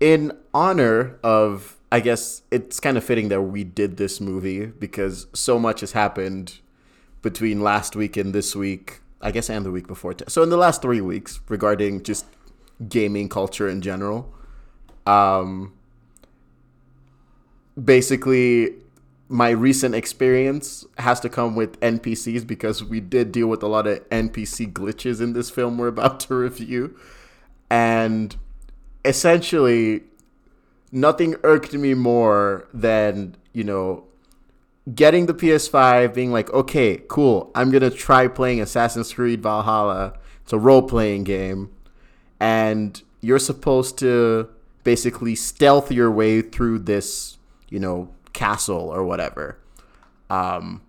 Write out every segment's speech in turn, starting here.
in honor of, I guess it's kind of fitting that we did this movie because so much has happened between last week and this week, I guess, and the week before. So in the last three weeks regarding just gaming culture in general. Um, basically, my recent experience has to come with NPCs because we did deal with a lot of NPC glitches in this film we're about to review. And essentially, nothing irked me more than, you know, getting the PS5, being like, okay, cool, I'm to try playing Assassin's Creed Valhalla. It's a role playing game. And you're supposed to basically stealth your way through this, you know, castle or whatever. Um,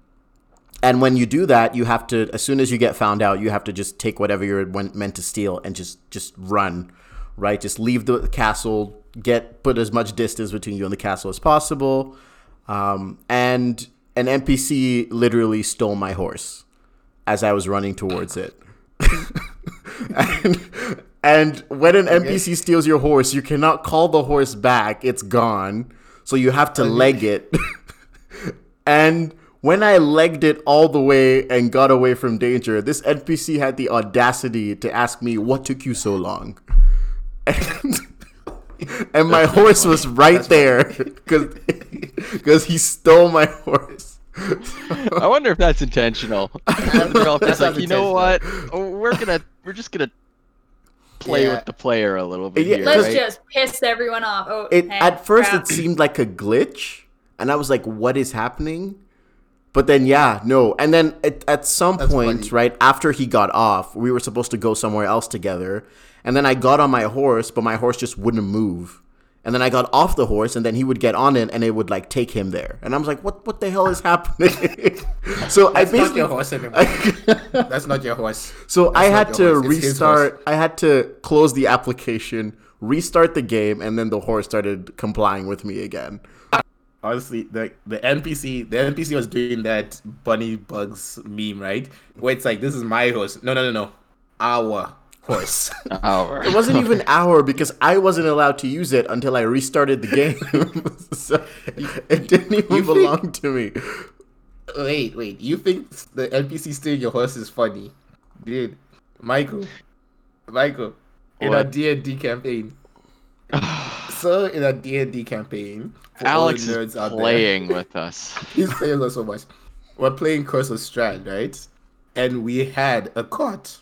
and when you do that, you have to, as soon as you get found out, you have to just take whatever you're meant to steal and just just run, right? Just leave the castle, get put as much distance between you and the castle as possible. Um, and an NPC literally stole my horse as I was running towards it. and, and when an NPC steals your horse, you cannot call the horse back; it's gone. So you have to leg it. and when I legged it all the way and got away from danger, this NPC had the audacity to ask me, What took you so long? And, and my horse was right there because he stole my horse. I wonder if that's intentional. it's like, you know what? We're gonna, we're just gonna play yeah. with the player a little bit. Yeah, here, let's right? just piss everyone off. Oh, it, hey, at first crap. it seemed like a glitch, and I was like, "What is happening?" But then, yeah, no. And then it, at some That's point, funny. right after he got off, we were supposed to go somewhere else together. And then I got on my horse, but my horse just wouldn't move. And then I got off the horse, and then he would get on it, and it would like take him there. And I was like, "What? What the hell is happening?" so That's I basically not your horse anymore. That's not your horse. So That's I had to restart. I had to close the application, restart the game, and then the horse started complying with me again. Honestly, the the NPC the NPC was doing that bunny bugs meme, right? Where it's like, "This is my horse." No, no, no, no, our horse. Our. It wasn't even our because I wasn't allowed to use it until I restarted the game. so it didn't even You belong think- to me. wait, wait. You think the NPC stealing your horse is funny, dude? Michael, Michael, in a D and D campaign. so in a D and D campaign, Alex is nerds out there- playing with us. He's playing us so much. We're playing Curse of Strahd, right? And we had a cart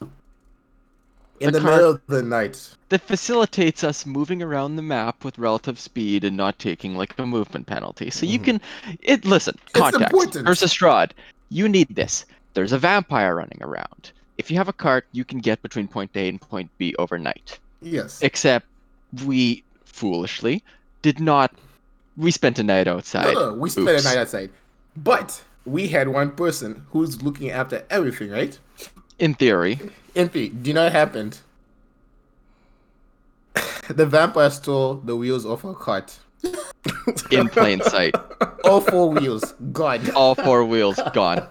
in The the, middle of the night. That facilitates us moving around the map with relative speed and not taking like a movement penalty. So you mm-hmm. can, it listen, context. important. Versus Strahd, you need this. There's a vampire running around. If you have a cart, you can get between point A and point B overnight. Yes. Except we foolishly did not. We spent a night outside. No, no, we spent Oops. a night outside. But we had one person who's looking after everything, right? In theory, In theory, do you know what happened? the vampire stole the wheels off our cart. in plain sight, All four wheels gone. all four wheels gone.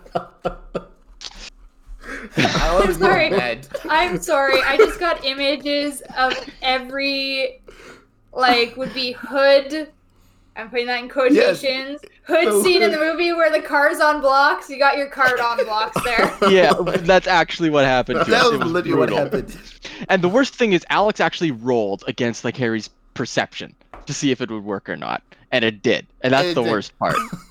I'm sorry. I'm sorry. I just got images of every like would be hood. I'm putting that in quotations. Hood The scene in the movie where the car's on blocks. You got your cart on blocks there. Yeah, that's actually what happened. To That us. was was literally what happened. And the worst thing is, Alex actually rolled against like Harry's perception to see if it would work or not, and it did. And that's It the did. worst part.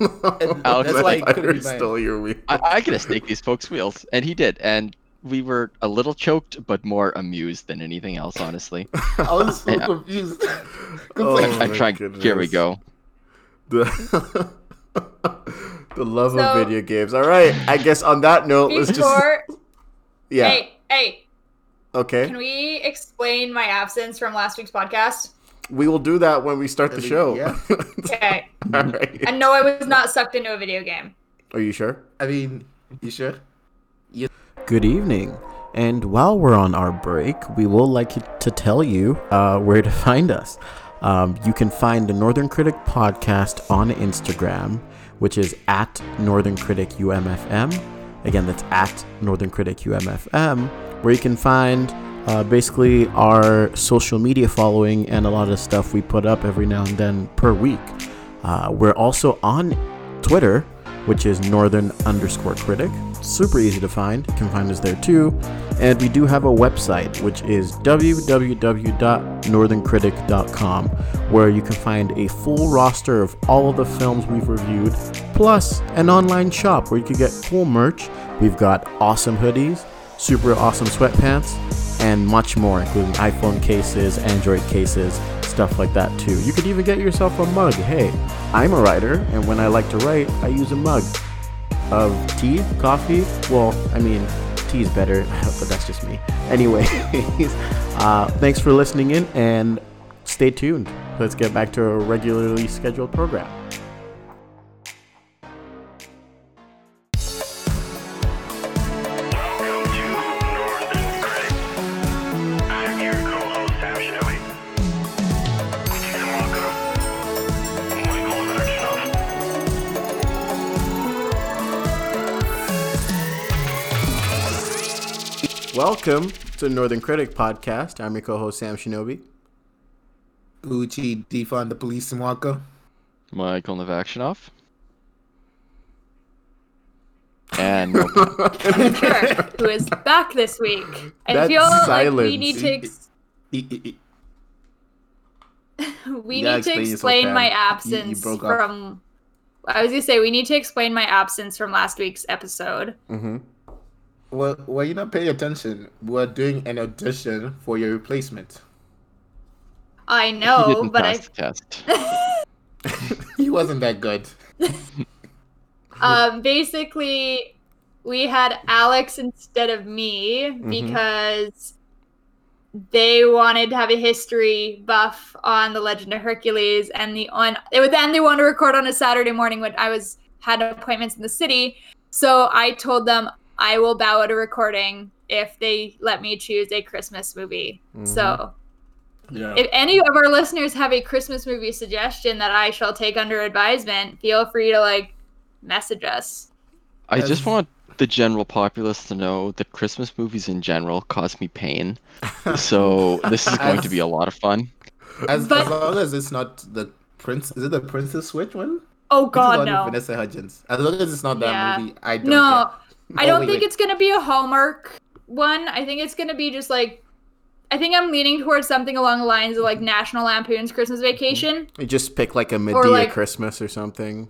Alex that's why it I couldn't be mine. stole your wheel. I, I could have staked these folks' wheels, and he did. And we were a little choked, but more amused than anything else, honestly. I was so Yeah. confused. 'Cause, Oh like, my I'm trying. Here we go. The, the love of video games. All right, I guess on that note, let's just Before, yeah. hey, hey, Okay, can we explain my absence from last week's podcast? we will do that when we start the I show. yeah. Okay. All right. and no, I was not sucked into a video game. Are you sure? I mean, you sure? Good evening. And while we're on our break, we will like to tell you uh, where to find us. Um, you can find the Northern Critic podcast on Instagram, which is at Northern Critic UMFM. Again, that's at Northern Critic UMFM, where you can find uh, basically our social media following and a lot of stuff we put up every now and then per week. Uh, we're also on Twitter, which is northern underscore critic. Super easy to find. You can find us there too. And we do have a website, which is www.northerncritic.com, where you can find a full roster of all of the films we've reviewed, plus an online shop where you can get cool merch. We've got awesome hoodies, super awesome sweatpants, and much more, including iPhone cases, Android cases, stuff like that too. You could even get yourself a mug. Hey, I'm a writer, and when I like to write, I use a mug of tea, coffee. Well, I mean, tea is better, but that's just me. Anyways, uh, thanks for listening in, and stay tuned. Let's get back to a regularly scheduled program. Welcome to the Northern Critic Podcast. I'm your co-host Sam Shinobi. Uchi defund the police in Waka. Michael Novakshinoff. And who is back this week. I That feel like we silence. need to ex- we need to explain yourself, explain Pam. my You- you absence broke up. from I was gonna say we need to explain my absence from last week's episode. Mm-hmm. Well, well, you're not paying attention. We're doing an audition for your replacement. I he know, didn't but I pass the test. he wasn't that good. um basically we had Alex instead of me Mm-hmm. because they wanted to have a history buff on the Legend of Hercules and the on it was then they wanted to record on a Saturday morning when I was had appointments in the city. So I told them I will bow at a recording if they let me choose a Christmas movie. Mm-hmm. So Yeah. if any of our listeners have a Christmas movie suggestion that I shall take under advisement, feel free to like message us. I As- just want the general populace to know that Christmas movies in general cause me pain. So this is going to be a lot of fun. as, but- as long as it's not the prince. Is it the Princess Switch one? Oh Which is the one God, no, Vanessa Hudgens. As long as it's not that Yeah. movie, I don't. no. care. I don't think it's gonna be a Hallmark one. I think it's gonna be just like. I think I'm leaning towards something along the lines of like National Lampoon's Christmas Vacation. You just pick like a Madea like- Christmas or something.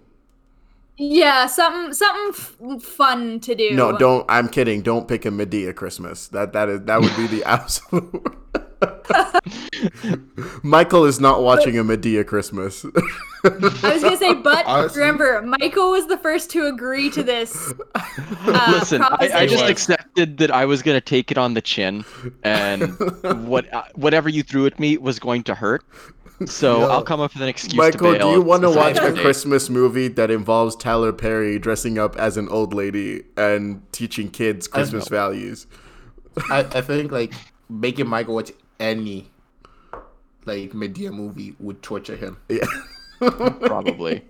Yeah, something something f- fun to do. No, don't. I'm kidding. Don't pick a Madea Christmas. That that is that would be the absolute. Michael is not watching a Madea Christmas. I was gonna say, but Honestly- remember, Michael was the first to agree to this. Uh, Listen, I, I just accepted that I was gonna take it on the chin, and what uh, whatever you threw at me was going to hurt. So Yo. I'll come up with an excuse. Michael, to do you want to watch a. Christmas movie that involves Tyler Perry dressing up as an old lady and teaching kids Christmas know. values? I, I think like making Michael watch any like Madea movie would torture him. Yeah. Probably.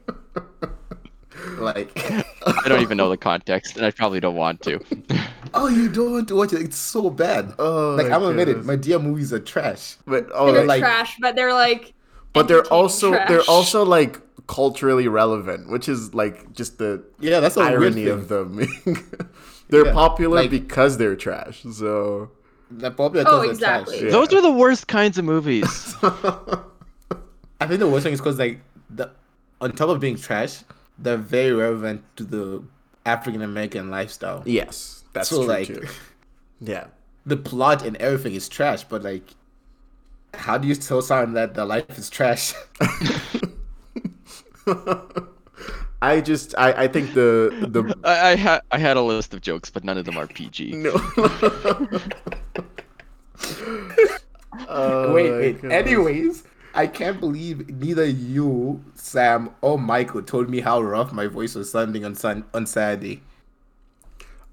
Like, I don't even know the context, and I probably don't want to. oh, you don't want to watch it? It's so bad. Oh, like I'm admitted, goodness. Medea movies are trash. But oh, they're like- trash, but they're like. but they're also trash. they're also like culturally relevant, which is like just the Yeah, that's a weird irony of them. they're Yeah, popular like- because they're trash. So The popular Oh, exactly. trash. Those are the worst kinds of movies. I think the worst thing is because like the on top of being trash, they're very relevant to the African American lifestyle. yes, that's so true like too. Yeah. the plot and everything is trash, but like how do you tell someone that their life is trash? I just I, I think the the I, I had I had a list of jokes, but none of them are PG. no. Oh wait, wait. Oh goodness. Anyways, I can't believe neither you, Sam, or Michael told me how rough my voice was sounding on sun on Saturday.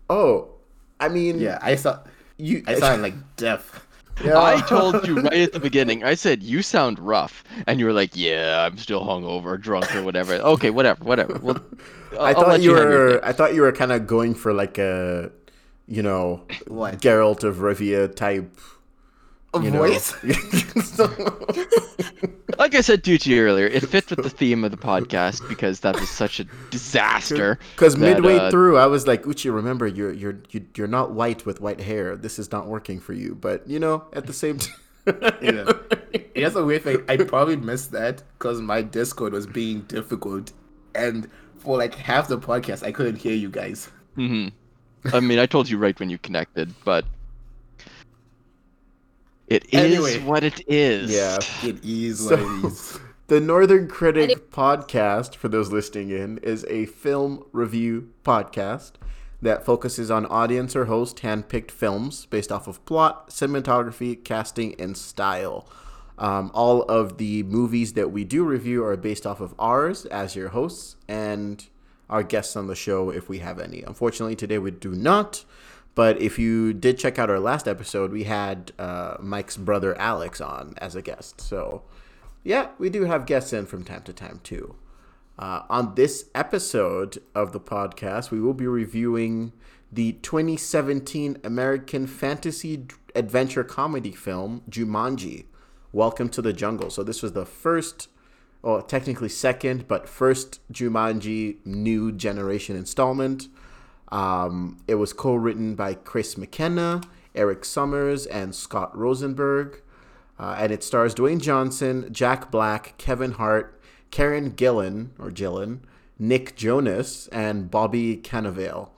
Oh, I mean, Yeah, I saw you. I sounded like deaf. Yeah. I told you right at the beginning. I said you sound rough, and you were like, "Yeah, I'm still hungover, drunk, or whatever." Okay, whatever, whatever. Well, I'll, I thought let you were. I thought you were kind of going for like a, you know, What? Geralt of Rivia type a you know. voice. Like I said to you earlier, it fits with the theme of the podcast because that was such a disaster. Because midway uh, through, I was like, Uchi, remember, you're you're you- you're not white with white hair. This is not working for you. But you know, at the same time, Yeah. It's a weird thing. I probably missed that because my Discord was being difficult, and for like half the podcast, I couldn't hear you guys. hmm I mean, I told you right when you connected, but it is Anyway. what it is. Yeah. It is So- what it is. the Northern Critic podcast, for those listening in, is a film review podcast that focuses on audience or host handpicked films based off of plot, cinematography, casting, and style. Um, all of the movies that we do review are based off of ours as your hosts and our guests on the show if we have any. Unfortunately, today we do not. But if you did check out our last episode, we had uh, Mike's brother Alex on as a guest. So, yeah, we do have guests in from time to time too. Uh, on this episode of the podcast, we will be reviewing the 2017 American fantasy adventure comedy film Jumanji Welcome to the Jungle. So, this was the first, well, technically second, but first Jumanji new generation installment. Um, it was co written by Chris McKenna, Erik Sommers, and Scott Rosenberg. Uh, and it stars Dwayne Johnson, Jack Black, Kevin Hart, Karen Gillan or Gillan, Nick Jonas, and Bobby Cannavale.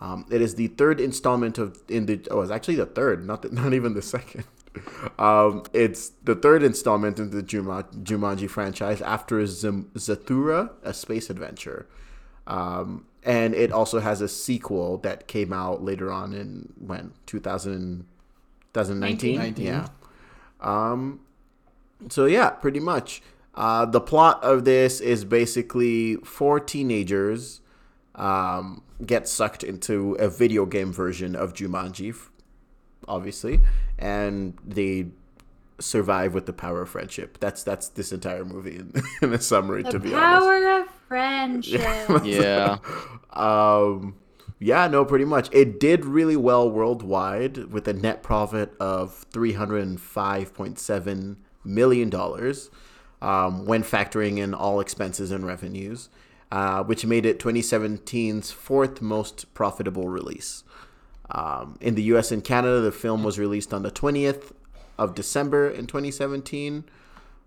Um, it is the third installment of in the oh, it's actually the third, not the, not even the second. Um, it's the third installment in the Juma, Jumanji franchise after Zathura, a space adventure. Um, and it also has a sequel that came out later on in when 2000, 2019? 19. Yeah. Um, so yeah, pretty much. Uh, the plot of this is basically four teenagers um, get sucked into a video game version of Jumanji, obviously, and they survive with the power of friendship. That's that's this entire movie in, in a summary, The to be honest. power of friendship. Yeah. Um, yeah, no, pretty much. It did really well worldwide with a net profit of three hundred and five point seven million dollars, um, when factoring in all expenses and revenues, uh, which made it 2017's fourth most profitable release. Um, in the U.S. and Canada, the film was released on the 20th of December in 2017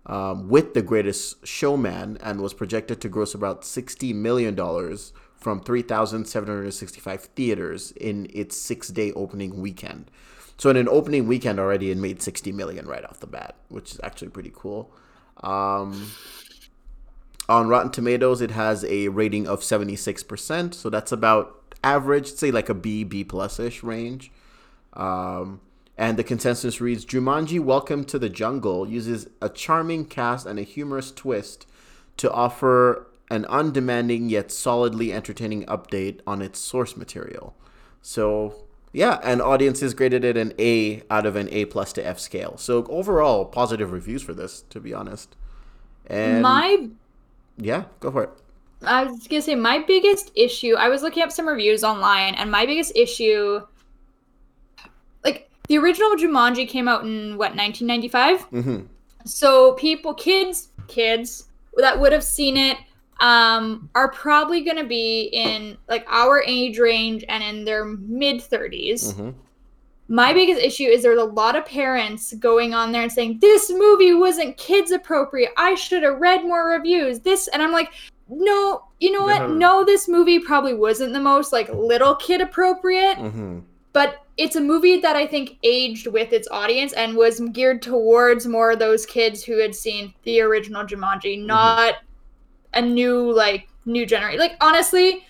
um, with The Greatest Showman and was projected to gross about $60 million from 3,765 theaters in its six day opening weekend. So, in an opening weekend already, it made 60 million right off the bat, which is actually pretty cool. Um, on Rotten Tomatoes, it has a rating of 76%, so that's about average, say like a B, B plus ish range. Um, and the consensus reads Jumanji Welcome to the Jungle uses a charming cast and a humorous twist to offer an undemanding yet solidly entertaining update on its source material. So, yeah, and audiences graded it an A out of an A plus to F scale. So, overall, positive reviews for this, to be honest. And My yeah, go for it. I was gonna say my biggest issue. I was looking up some reviews online, and my biggest issue, the original Jumanji came out in what 1995. hmm So people, kids, kids that would have seen it, um, are probably gonna be in like our age range and in their mid 30s. hmm My biggest issue is there's a lot of parents going on there and saying this movie wasn't kids appropriate. I should have read more reviews. This and I'm like, no, you know what? No. No, this movie probably wasn't the most like little kid appropriate, hmm but it's a movie that I think aged with its audience and was geared towards more of those kids who had seen the original Jumanji, not a new like new generation. Like honestly,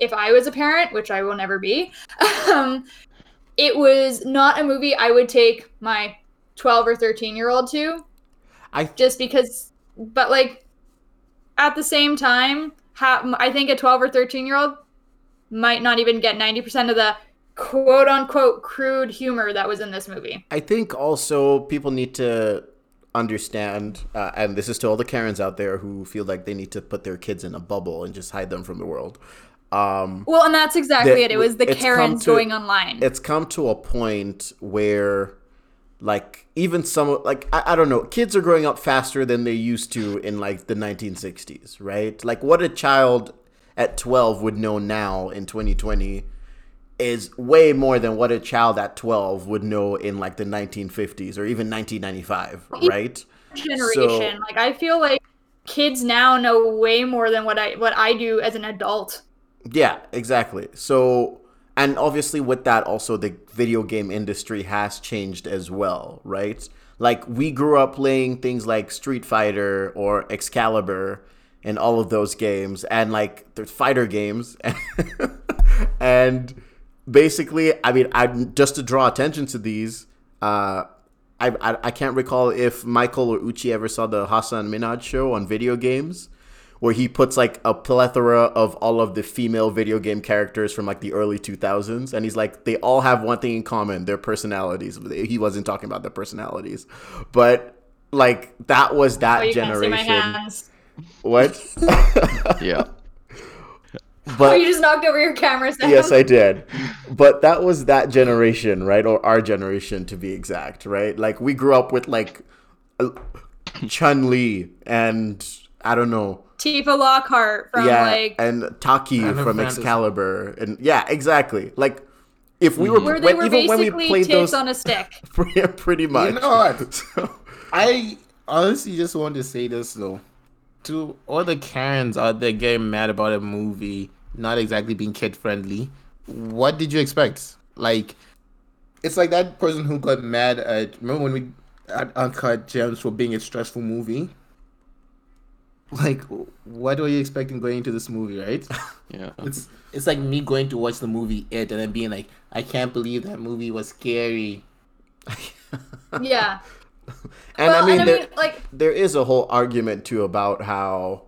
if I was a parent, which I will never be, um, it was not a movie I would take my 12 or 13 year old to I just because but like at the same time ha- i think a 12 or 13 year old might not even get 90% of the quote unquote crude humor that was in this movie. I think also people need to understand, uh, and this is to all the Karens out there who feel like they need to put their kids in a bubble and just hide them from the world. Um, well and that's exactly it. It was the karens to- going online. It's come to a point where like even some like I, I don't know kids are growing up faster than they used to in like the 1960s right? Like what a child at 12 would know now in 2020 is way more than what a child at 12 would know in like the 1950s or even 1995 right generation. So- like I feel like kids now know way more than what I what I do as an adult. Yeah, exactly. So, and obviously with that, also the video game industry has changed as well, right? Like we grew up playing things like Street Fighter or Excalibur and all of those games, and like there's fighter games, and basically, I mean, I just to draw attention to these. Uh, I, I, I can't recall if Michael or Uchi ever saw the Hasan Minhaj show on video games, where he puts like a plethora of all of the female video game characters from like the early 2000s, and he's like, they all have one thing in common: their personalities. He wasn't talking about their personalities, but like that was that Oh, you can't see my generation. hands. What? Yeah. oh, but you just knocked over your camera. Sam. yes, I did. But that was that generation, right? Or our generation, to be exact, right? Like we grew up with like Chun Li and I don't know, Tifa Lockhart from yeah, like and Taki Final from Fantasy. Excalibur, and yeah, exactly. Like if we were where they when, were even when we basically played those, on a stick. pretty, pretty much. You know what? So- I honestly just want to say this though. To all the Karens out there getting mad about a movie not exactly being kid friendly, what did you expect? Like, it's like that person who got mad at. Remember when we at Uncut Gems for being a stressful movie? Like, what were you expecting going into this movie, right? Yeah. It's it's like me going to watch the movie It and then being like, I can't believe that movie was scary. Yeah. and well, I mean, and I there, mean, like, there is a whole argument too about how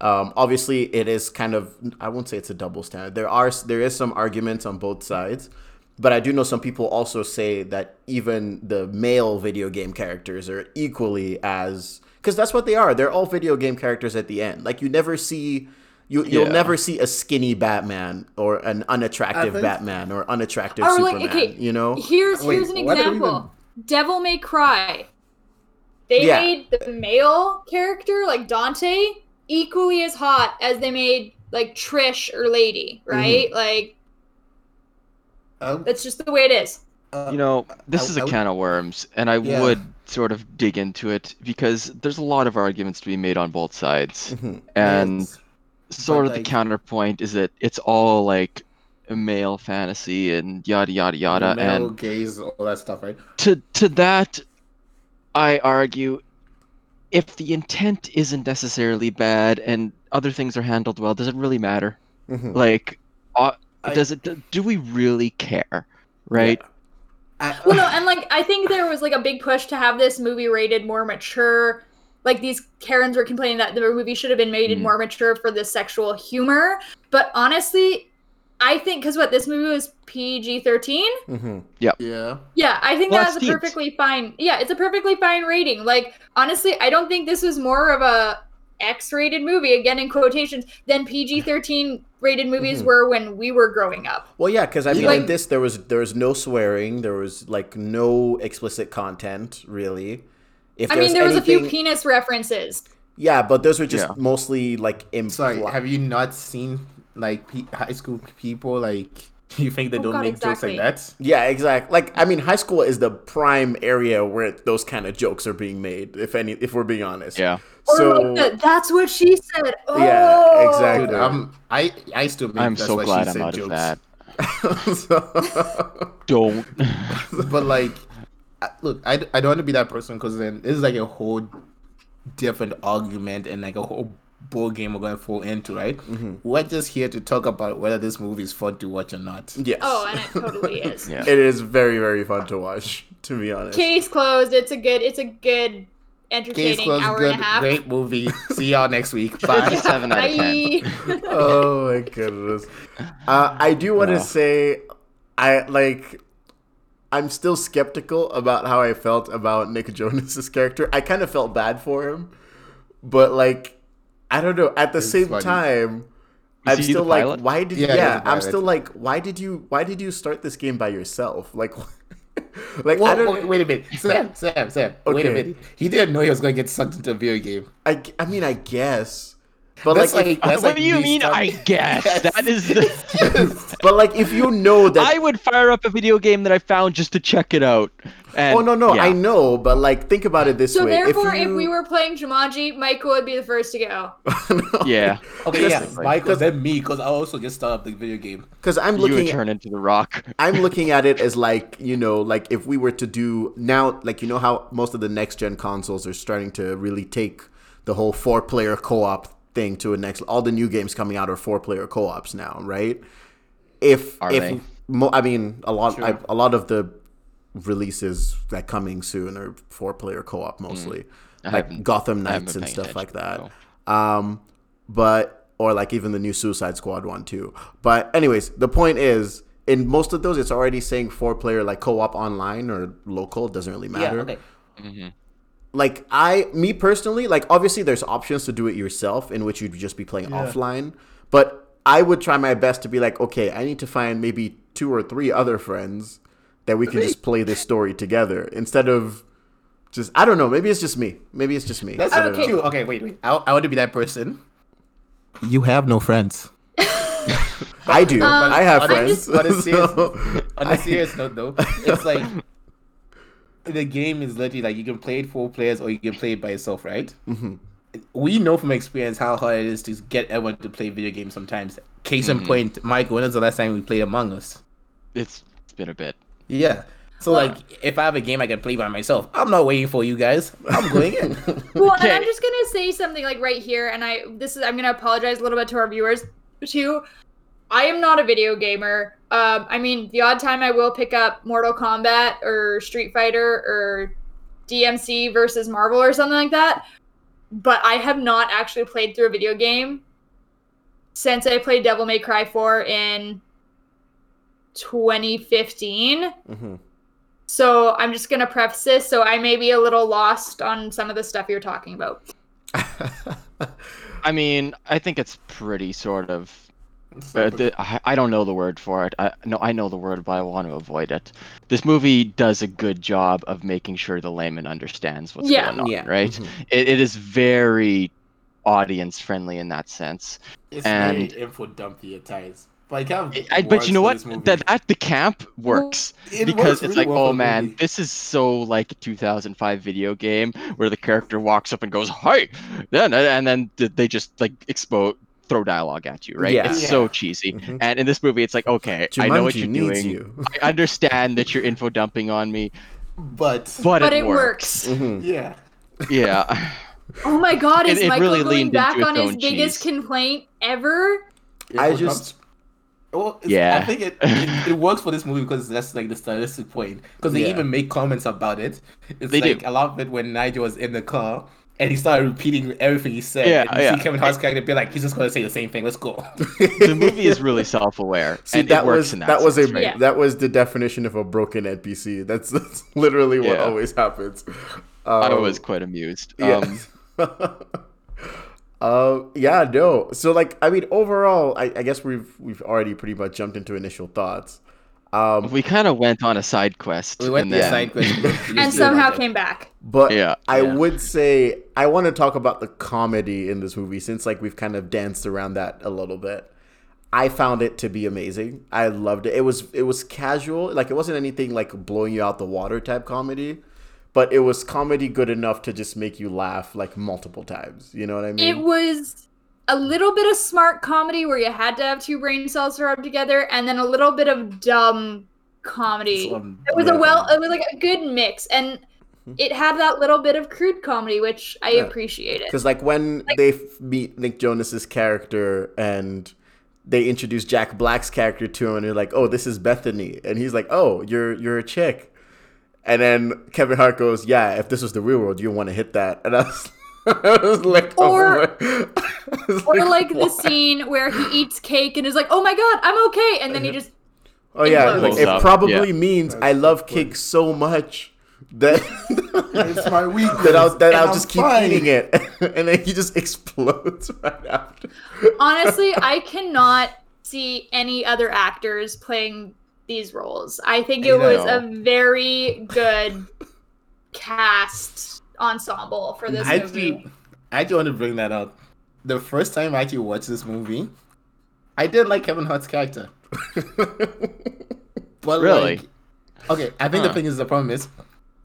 um, obviously it is kind of I won't say it's a double standard. There are there is some arguments on both sides, but I do know some people also say that even the male video game characters are equally as because that's what they are. They're all video game characters at the end. Like you never see. You, you'll Yeah. never see a skinny Batman or an unattractive think- Batman or unattractive Or, like, Superman. okay, you know, here's Wait, here's an what are we example. Devil May Cry. They Yeah. made the male character like Dante equally as hot as they made like Trish or Lady, Mm-hmm. right? Like Um, that's just the way it is. uh, You know, this I- is a I- can of worms, and I Yeah. would sort of dig into it because there's a lot of arguments to be made on both sides. Mhm. And yes. sort of like- the counterpoint is that it's all like a male fantasy and yada yada yada. male And gaze, all that stuff, right? to to that, I argue, if the intent isn't necessarily bad and other things are handled well, does it really matter? Mhm. Like, uh, I- does it? Do we really care? Right? I, Well, no, and like I think there was like a big push to have this movie rated more mature. Like these Karens were complaining that the movie should have been made Mm. more mature for the sexual humor. But honestly, I think because what this movie was PG thirteen. Mhm. yeah. Yeah, I think Well, that's a it's perfectly fine. Yeah, it's a perfectly fine rating. Like honestly, I don't think this was more of a X-rated movie again in quotations than PG-13 rated movies Mhm. were when we were growing up. Well, yeah, because I mean, Like- in this there was there was no swearing, there was like no explicit content really. If I mean, there was a few penis references. yeah, but those were just Yeah. mostly like impl- Sorry, have you not seen like pe- high school people like you think they Oh, don't God, make exactly. jokes like that? Yeah, exactly. Like I mean, high school is the prime area where those kind of jokes are being made. If any, if we're being honest. Yeah. Or So like the, that's what she said. Oh. Yeah, exactly. Dude, um, I I still make I'm that's so what glad she I'm said out jokes. of that. So- Don't. but like, look, I, I don't want to be that person because then this is like a whole different argument and like a whole ball game we're going to fall into, right? Mm-hmm. We're just here to talk about whether this movie is fun to watch or not. yes. Oh, and it totally is. Yeah. it is very very fun to watch. To be honest. Case closed. It's a good. It's a good, Case entertaining closed, hour good, and a half. great movie. See y'all next week. Bye. 57 out of 10. Bye. oh my goodness. Uh, I do want to Wow. say, I like. I'm still skeptical about how I felt about Nick Jonas's character. I kind of felt bad for him, but like, I don't know. At the It's same funny. time, Is I'm still like, pilot? why did Yeah, yeah? I'm still like, why did you? Why did you start this game by yourself? Like, like I don't. wait, wait a minute, Sam, Sam, Sam. Wait a minute. He didn't know he was going to get sucked into a video game. I, I mean, I guess, but That's like, like- That's what do you mean? stuck- I guess Yes. that is the. but like if you know that. I would fire up a video game that I found just to check it out. And, oh no, no, yeah. I know, but like think about it this So way. So therefore, if, you... we were playing Jumanji, Michael would be the first to go. Yeah, Okay, yeah, Just- Michael, then me, because I also just start up the video game. because I'm looking. you would looking. turn into the Rock. I'm looking at it as like you know, like if we were to do now, like you know how most of the next gen consoles are starting to really take the whole four player co op thing to a next. All the new games coming out are four player co ops now, right? If Are if they? mo- I mean a lot, Sure. I, a lot of the releases that coming soon are four player co op mostly, Mm. Like Gotham Knights and stuff like that. attention, Um, but or like even the new Suicide Squad one too. But anyways, the point is, in most of those, it's already saying four player like co op online or local. It doesn't really matter. Mhm. Like I, me personally, like obviously there's options to do it yourself, in which you'd just be playing Yeah. offline. But I would try my best to be like, okay, I need to find maybe two or three other friends that we can just play this story together instead of just I don't know. Maybe it's just me. Maybe it's just me. That's I Okay. know. Okay, wait, wait. I, I want to be that person. You have no friends. I do. Um, I have on a- friends. on a serious- so- On a serious note, though, it's like the game is literally like you can play it four players or you can play it by yourself, right? Mm-hmm. We know from experience how hard it is to get everyone to play video games sometimes. Case in point, Mike, when was the last time we played Among Us? It's, it's been a bit. Yeah. So Well- like, if I have a game I can play by myself, I'm not waiting for you guys. I'm going in. Well, and I'm just gonna say something like right here, and I this is I'm gonna apologize a little bit to our viewers too. I am not a video gamer. Um, I mean, the odd time I will pick up Mortal Kombat or Street Fighter or DMC versus Marvel or something like that, but I have not actually played through a video game since I played Devil May Cry 4 in 2015. Mhm. So I'm just gonna preface this. So I may be a little lost on some of the stuff you're talking about. I mean, I think it's pretty sort of. Uh, the, I, I don't know the word for it. I no, I know the word, but I want to avoid it. This movie does a good job of making sure the layman understands what's Yeah. going on, Yeah. right? Mhm. It, it is very audience friendly in that sense. It's And- very info dumpy at times. But, it kind of I, but you know what? this. That at the camp works It because works it's really like, well oh man, movie. this is so like a 2005 video game where the character walks up and goes, "Hi," then and then they just like explode, throw dialogue at you, right? Yeah. It's Yeah. so cheesy. Mhm. And in this movie, it's like, okay, I know what you're doing. you. I understand that you're info dumping on me, But, but, But it, it works. Mhm. yeah. Yeah. Oh my god, It- is it Michael really going back on his own biggest complaint ever? I just- Well, Yeah. I think it, it, it works for this movie because that's like the stylistic point. Because they Yeah. even make comments about it. It's They do. like a lot of it when Nigel was in the car and he started repeating everything he said. Yeah, and you yeah. see Kevin Hart's character be like, he's just gonna say the same thing. Let's go. the movie is really self-aware, See, and that it works was in that, that, was a? Yeah. that was the definition of a broken NPC. That's, that's literally what Yeah. always happens. I Um, was quite amused. yeah. Um, uh, yeah, no. So like, I mean, overall, I, I guess we've we've already pretty much jumped into initial thoughts. Um, we kind of went on a side quest, we went and to the then, side question. And somehow came back. but Yeah, I yeah. would say I want to talk about the comedy in this movie since like we've kind of danced around that a little bit. I found it to be amazing. I loved it. It was it was casual, like it wasn't anything like blowing you out the water type comedy, but it was comedy good enough to just make you laugh like multiple times. You know what I mean? It was a little bit of smart comedy where you had to have two brain cells to rub together, and then a little bit of dumb comedy. Some It was a well, it was like a good mix, and hmm. it had that little bit of crude comedy, which I Yeah. appreciated. Because like when they f- meet Nick Jonas's character and they introduce Jack Black's character to him, and they're like, "Oh, this is Bethany," and he's like, "Oh, you're you're a chick," and then Kevin Hart goes, "Yeah, if this was the real world, you want to hit that," and I I was like, Or- oh was Or like the scene where he eats cake and is like, "Oh my god, I'm okay," and then he just Oh yeah, like, it up, probably yeah. means I love cake so much that It's my weakness. that I'll that I'll I'm just keep fine. eating it, and then he just explodes right after. honestly, I cannot see any other actors playing these roles. I think I it was a very good cast ensemble for this I movie. actually, I actually want to bring that up. The first time I actually watched this movie, I did like Kevin Hart's character. But Really? like, okay, I think Huh. the thing is the problem is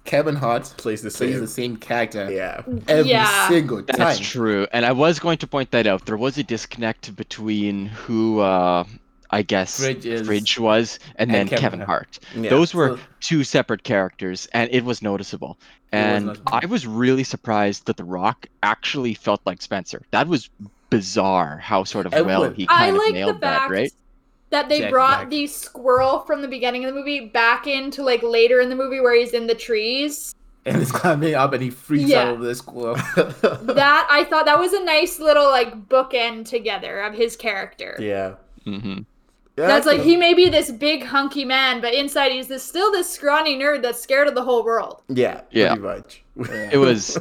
Kevin Hart Plays the plays same. the same character Yeah. every Yeah. single time. That's true, and I was going to point that out. There was a disconnect between who uh, I guess Fridge is- Fridge was, and, and then Kevin Kevin, Hart. Hart. Yeah. Those were So- two separate characters, and it was noticeable. It was And noticeable. I was really surprised that The Rock actually felt like Spencer. That was bizarre how sort of well Everyone- he I kind of like the nailed fact that, right? that they Jack brought Black. the squirrel from the beginning of the movie back into like later in the movie where he's in the trees. and it's climbing up and he freaks Yeah. out over the squirrel. That I thought that was a nice little like bookend together of his character. yeah. hmm Yeah, That's I like can- he may be this big hunky man, but inside he's this still this scrawny nerd that's scared of the whole world. Yeah. Yeah. Pretty much. It was.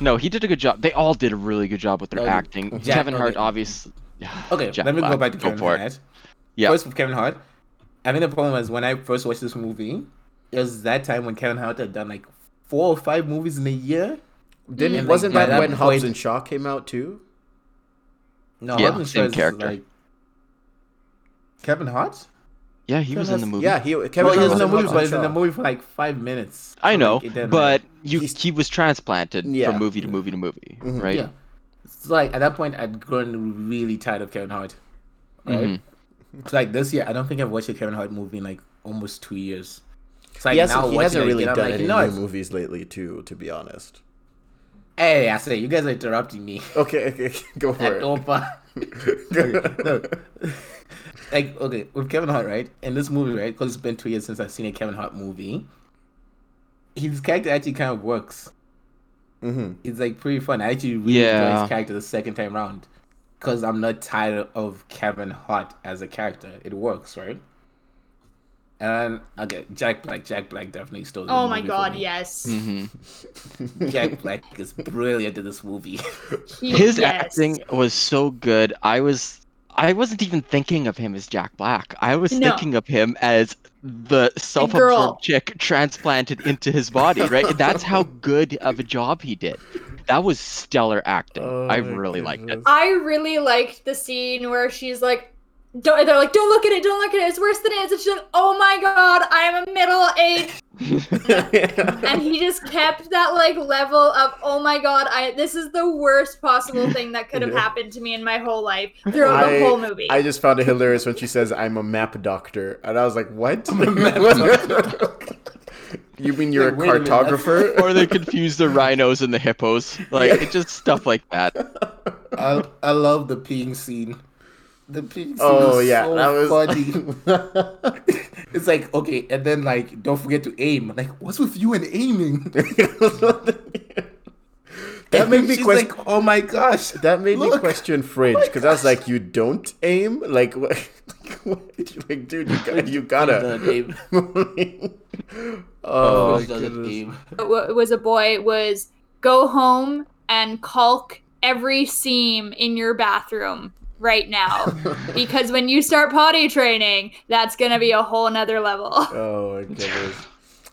No, he did a good job. They all did a really good job with their oh, No, acting. Jack- Kevin Hart, okay. obviously. Okay, Jack let me go back to Kevin. Hart. Yeah. First with Kevin Hart, I think the problem was when I first watched this movie, it was that time when Kevin Hart had done like four or five movies in a year. Didn't And, wasn't like, that by when that Hobbs point- and Shaw came out too? No, Yeah, I wasn't same character. Like... Kevin Hart? Yeah, he was in the movie. Yeah, he Kevin well, he Hart was in the movie, but and he's in the movie for like five minutes. I So, know, like, but matter. you, He's- he was transplanted Yeah. from movie to movie to movie, Mhm. right? yeah, it's like at that point I'd grown really tired of Kevin Hart. Right? Mhm. It's like this year, I don't think I've watched a Kevin Hart movie in like almost two years. It's like he hasn't, now he hasn't really done like, any you know new what? movies lately too, to be honest. Hey, I say you guys are interrupting me. Okay, okay, go for At it. Opa. Okay, no. Like okay, with Kevin Hart, right? In this movie, right? Because it's been two years since I've seen a Kevin Hart movie. His character actually kind of works. hmm It's like pretty fun. I actually really enjoy his character the second time round. Because I'm not tired of Kevin Hart as a character. It works, right? And okay, Jack Black. Jack Black definitely stole. the Oh my movie for god, me. yes. Mhm. Jack Black is brilliant in this movie. He- His yes. acting was so good. I was I wasn't even thinking of him as Jack Black. I was No. thinking of him as the self-absorbed chick transplanted into his body, right? That's how good of a job he did. That was stellar acting. Oh I my really liked it. I really liked the scene where she's like, don't, they're like, don't look at it, don't look at it, it's worse than it is. And she's like, oh my god, I am a middle aged. And he just kept that like level of, oh my god, I this is the worst possible thing that could have Yeah. happened to me in my whole life throughout I- the whole movie. I just found it hilarious when she says, "I'm a map doctor," and I was like, "What? I'm a map you mean you're Like, a wait a cartographer?" or they confuse the rhinos and the hippos. Like Yeah. it's just stuff like that. I I love the peeing scene. The peeing scene oh is yeah, so that was funny. it's like okay, and then like don't forget to aim. Like what's with you and aiming? that made me question. like, oh my gosh. that made me question oh Fridge because I was like, "You don't aim? Like what? what? Like, dude, you gotta, you gotta." aim. oh, Fridge doesn't goodness. aim. Uh, was a boy was go home and caulk every seam in your bathroom right now because when you start potty training that's gonna be a whole nother level Oh my goodness.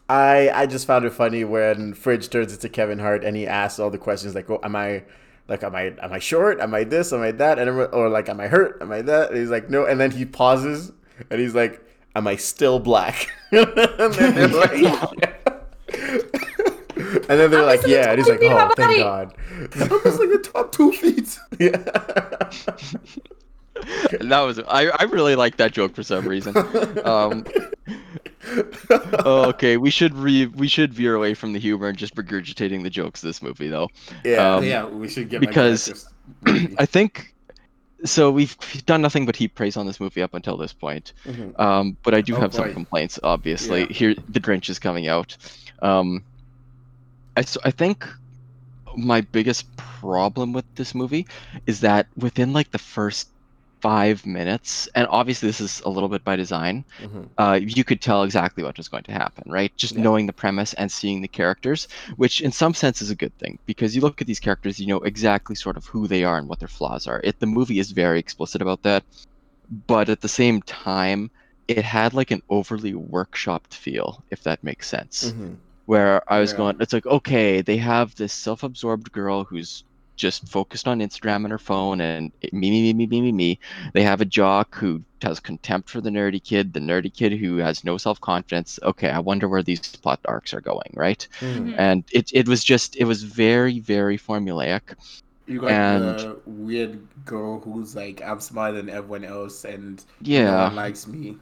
I I just found it funny when Fridge turns into Kevin Hart and he asks all the questions like, "Oh, am I like am I am I short? Am I this? Am I that?" And or like, "Am I hurt? Am I that?" And he's like, "No." And then he pauses and he's like, "Am I still black?" and then they're like, and then they're like, missing the "Yeah." And he's like, "Oh, thank body." God." Almost like the top two feet. yeah. That was I, I really like that joke for some reason. Um, okay, we should re we should veer away from the humor and just regurgitating the jokes of this movie though. yeah. um, yeah, we should get because- I think so. We've done nothing but heap praise on this movie up until this point. Mhm. Um, but I do Oh, have some complaints. Obviously, Yeah. here the Drench is coming out. Um, I s- I think my biggest problem with this movie is that within like the first five minutes, and obviously this is a little bit by design, Mhm. uh, you could tell exactly what was going to happen, right? Just Yeah. knowing the premise and seeing the characters, which in some sense is a good thing because you look at these characters, you know exactly sort of who they are and what their flaws are. It the movie is very explicit about that, but at the same time, it had like an overly workshopped feel, if that makes sense. Mhm. Where I was Yeah. going, it's like, okay, they have this self absorbed girl who's just focused on Instagram and her phone and it- me, me, me, me, me, me, me. They have a jock who has contempt for the nerdy kid, the nerdy kid who has no self confidence. Okay, I wonder where these plot arcs are going, right? Mhm. And it, it was just, it was very, very formulaic. You got And- the weird girl who's like, I'm smarter than everyone else, and no Yeah. one likes me.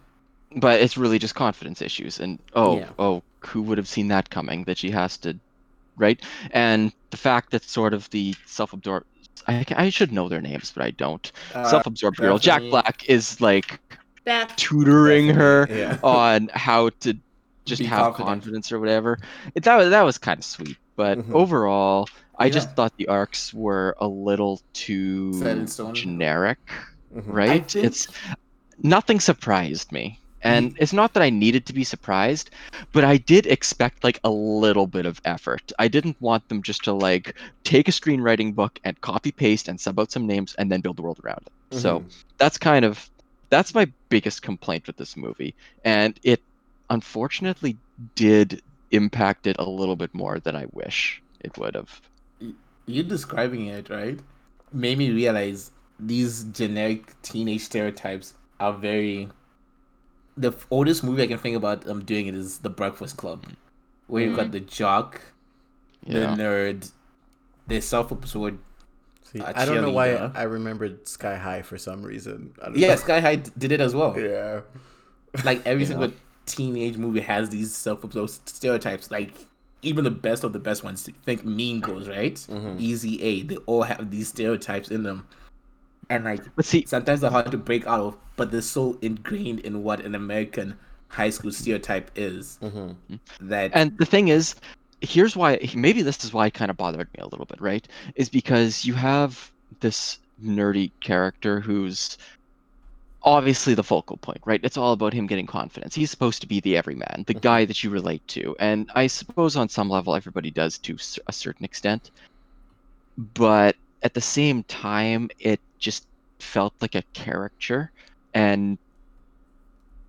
But it's really just confidence issues and oh Yeah. oh who would have seen that coming that she has to right and the fact that sort of the self-absorbed I, I should know their names but i don't Uh, self-absorbed girl jack black is like Beth. tutoring her Yeah. on how to just Be have confident. confidence or whatever it, that was that was kind of sweet but Mhm. overall i Yeah. just thought the arcs were a little too Set in stone. generic Mhm. right? think- It's nothing surprised me. And it's not that I needed to be surprised, but I did expect like a little bit of effort. I didn't want them just to like take a screenwriting book and copy paste and sub out some names and then build the world around it. So Mhm. that's kind of that's my biggest complaint with this movie. And it unfortunately did impact it a little bit more than I wish it would have. you describing it right made me realize these generic teenage stereotypes are very the oldest movie i can think about um doing it is the breakfast club where you've got the jock the nerd the self-absorbed See, a I don't know why. I remembered Sky High for some reason. I don't yeah know. sky high d- did it as well Yeah. like every Yeah. single teenage movie has these self-absorbed stereotypes like even the best of the best ones think mean girls right Mhm. easy a they all have these stereotypes in them and like But see, sometimes they're hard to break out of but they're so ingrained in what an american high school stereotype is Mhm. that and the thing is here's why maybe this is why it kind of bothered me a little bit right? Is because you have this nerdy character who's obviously the focal point right? It's all about him getting confidence. He's supposed to be the everyman the guy that you relate to. And i suppose on some level everybody does to a certain extent. But at the same time it just felt like a caricature and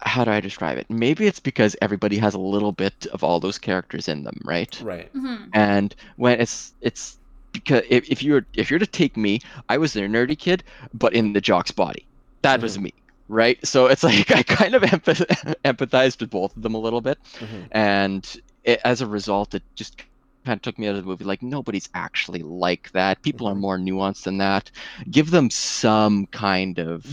how do i describe it maybe it's because everybody has a little bit of all those characters in them right Right. Mhm. and when it's it's because if, if you're if you're to take me i was a nerdy kid but in the jock's body that was Mhm. me right so it's like i kind of empath- empathized with both of them a little bit Mhm. and it, as a result it just kind of took me out of the movie like nobody's actually like that people are Mhm. more nuanced than that give them some kind of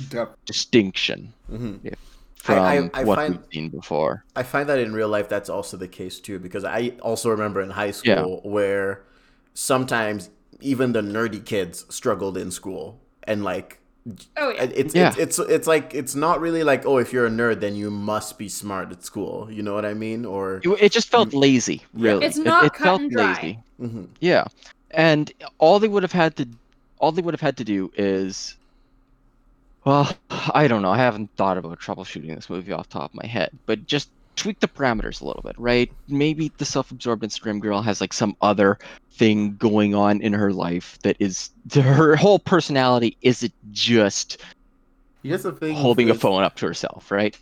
distinction Mhm. from I- I- I what find- we've seen before I find that in real life that's also the case too because I also remember in high Yeah. school where sometimes even the nerdy kids struggled in school and like Oh yeah. it's Yeah. it's, it's it's like it's not really like oh if you're a nerd then you must be smart at school you know what I mean or it, it just felt lazy Yeah. really It's not it, cut felt and dry. lazy Mhm. Yeah, and all they would have had to, all they would have had to do is, well, I don't know. I haven't thought about troubleshooting this movie off the top of my head, but just tweak the parameters a little bit, right? Maybe the self-absorbed Instagram girl has like some other thing going on in her life that is her whole personality isn't just here's the thing holding a phone up to herself, right?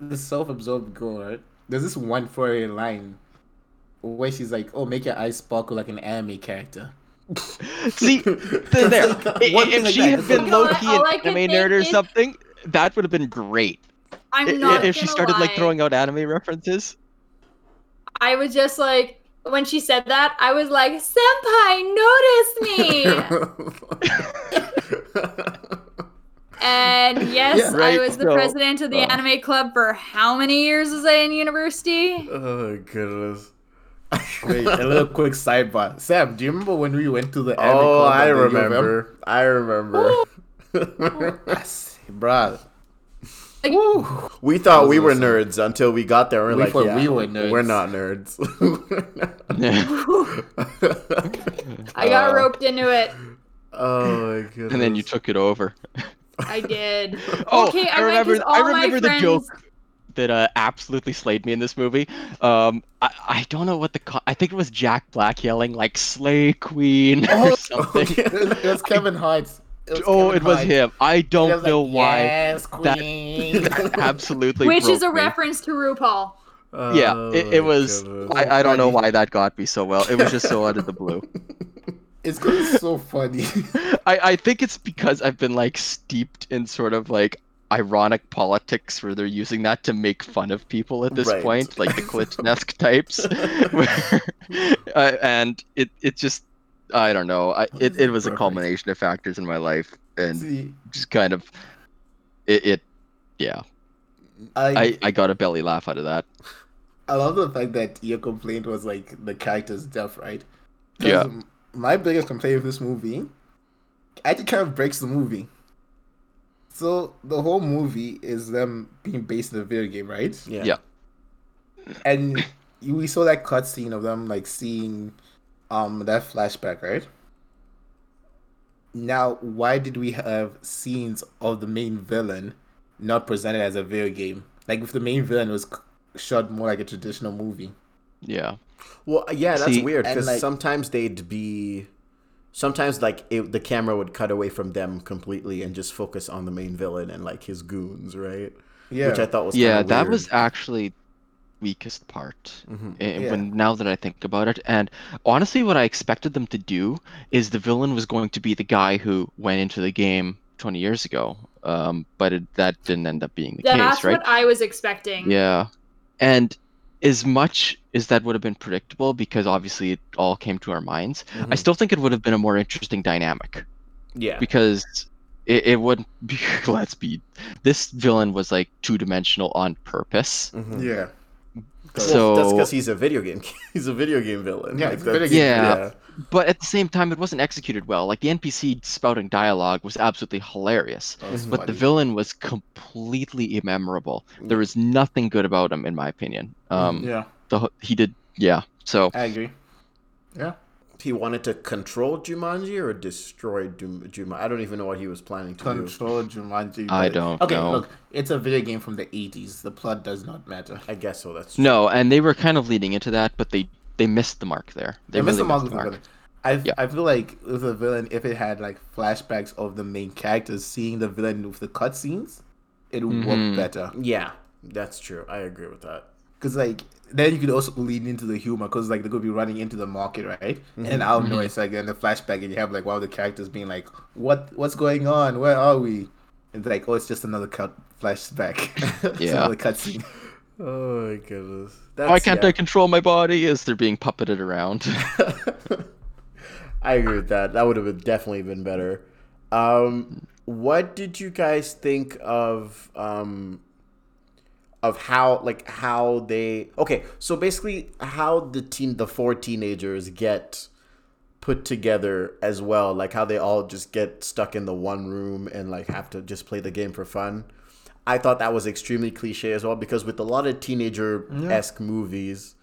the self-absorbed girl right there's this one furry line where she's like oh make your eyes sparkle like an anime character See, there, there. If thing like she that. had been low key All an anime nerd or is- something, that would have been great. I'm not if she gonna started like throwing out anime references. I was just like when she said that, I was like, "Senpai, notice me!" and yes, Yeah, right, I was the so, president of the uh, anime club for how many years was I in university? oh goodness Wait, a little quick sidebar sam do you remember when we went to the anime oh club I at the U of M? remember I remember yes bruh Like, Woo. we thought we were Awesome. nerds until we got there we're We like thought yeah, we were nerds. we're not nerds I got Uh, roped into it. oh my goodness and then you took it over. I did. Oh, Okay, I I remember. I all my remember the friends- joke that uh, absolutely slayed me in this movie. Um, I, I don't know what the co- I think it was Jack Black yelling like "Slay Queen" or Oh, something. it was Kevin Hart's Oh, Kevin it was Hart. him. I don't was like, know why. Yes, that- queen. That absolutely. Which is a me. reference to RuPaul. Yeah, Oh it, it was. I, I don't know why that got me so well. It was just so out of the blue. it's because so funny. I, I think it's because I've been like steeped in sort of like ironic politics where they're using that to make fun of people at this Right. point, like the Klitschnesk types. where, uh, and it it just I don't know. I, it, it was a culmination of factors in my life and See, just kind of it, it yeah. I, I, I got a belly laugh out of that. I love the fact that your complaint was like the character's death, right? Yeah. My biggest complaint with this movie actually kind of breaks the movie. So the whole movie is them being based in a video game, right? Yeah. Yeah. And we saw that cutscene of them like seeing um that flashback, right? Now, why did we have scenes of the main villain not presented as a video game? Like if the main villain was shot more like a traditional movie. Yeah. Well, yeah, that's See, weird because like- sometimes they'd be, sometimes like it, the camera would cut away from them completely and just focus on the main villain and like his goons, right? Yeah. Which I thought was yeah, that weird. was actually weakest part. Mhm. eh, Yeah. When now that I think about it, and honestly, what I expected them to do is the villain was going to be the guy who went into the game 20 years ago, um, but it, that didn't end up being the That's case, right? That's what I was expecting. Yeah, and as much as that would have been predictable, because obviously it all came to our minds, I Mhm. still think it would have been a more interesting dynamic yeah. because it, it wouldn't be. Let's be. This villain was like two dimensional on purpose. Mhm. Yeah. Well, So that's because he's a video game. He's a video game villain. Yeah, Like, video game Yeah. but at the same time, it wasn't executed well. Like the NPC spouting dialogue was absolutely hilarious, That was but the villain was completely immemorable. There was nothing good about him, in my opinion. Um, Yeah, the he did, yeah. So I agree. Yeah. He wanted to control Jumanji or destroy Jum- Jumanji. I don't even know what he was planning to do. Control Jumanji. I don't Okay, know. look, it's a video game from the 80s. The plot does not matter. I guess so. That's true. no, and they were kind of leading into that, but they they missed the mark there. They I miss really the missed model the mark. I, Yeah. I feel like with a villain, if it had like flashbacks of the main characters seeing the villain with the cutscenes, it would Mhm. work better. Yeah, that's true. I agree with that. Because like then you could also lean into the humor because like they could be running into the market, right? Mm-hmm. And out of nowhere, it's like in the flashback, and you have like one of the characters being like, "What? What's going on? Where are we?" And it's like, "Oh, it's just another cut flashback." Yeah. another cutscene. Oh my goodness. Why can't yeah. I control my body? As they're being puppeted around. I agree with that. That would have been, definitely been better. Um, what did you guys think of um, of how like how they okay? So basically, how the teen the four teenagers get put together as well, like how they all just get stuck in the one room and like have to just play the game for fun. I thought that was extremely cliche as well because with a lot of teenager esque movies,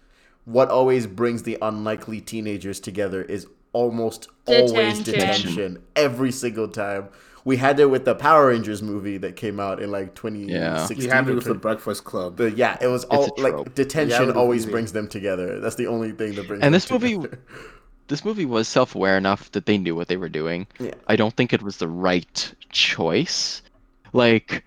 what always brings the unlikely teenagers together is almost always Detention. detention every single time. We had it with the Power Rangers movie that came out in like 2016. You have it or with the Breakfast Club. but yeah, it was all like trope. Yeah, detention always the- brings them together. That's the only thing that brings And them this movie- this movie was self-aware enough that they knew what they were doing. Yeah. I don't think it was the right choice. Like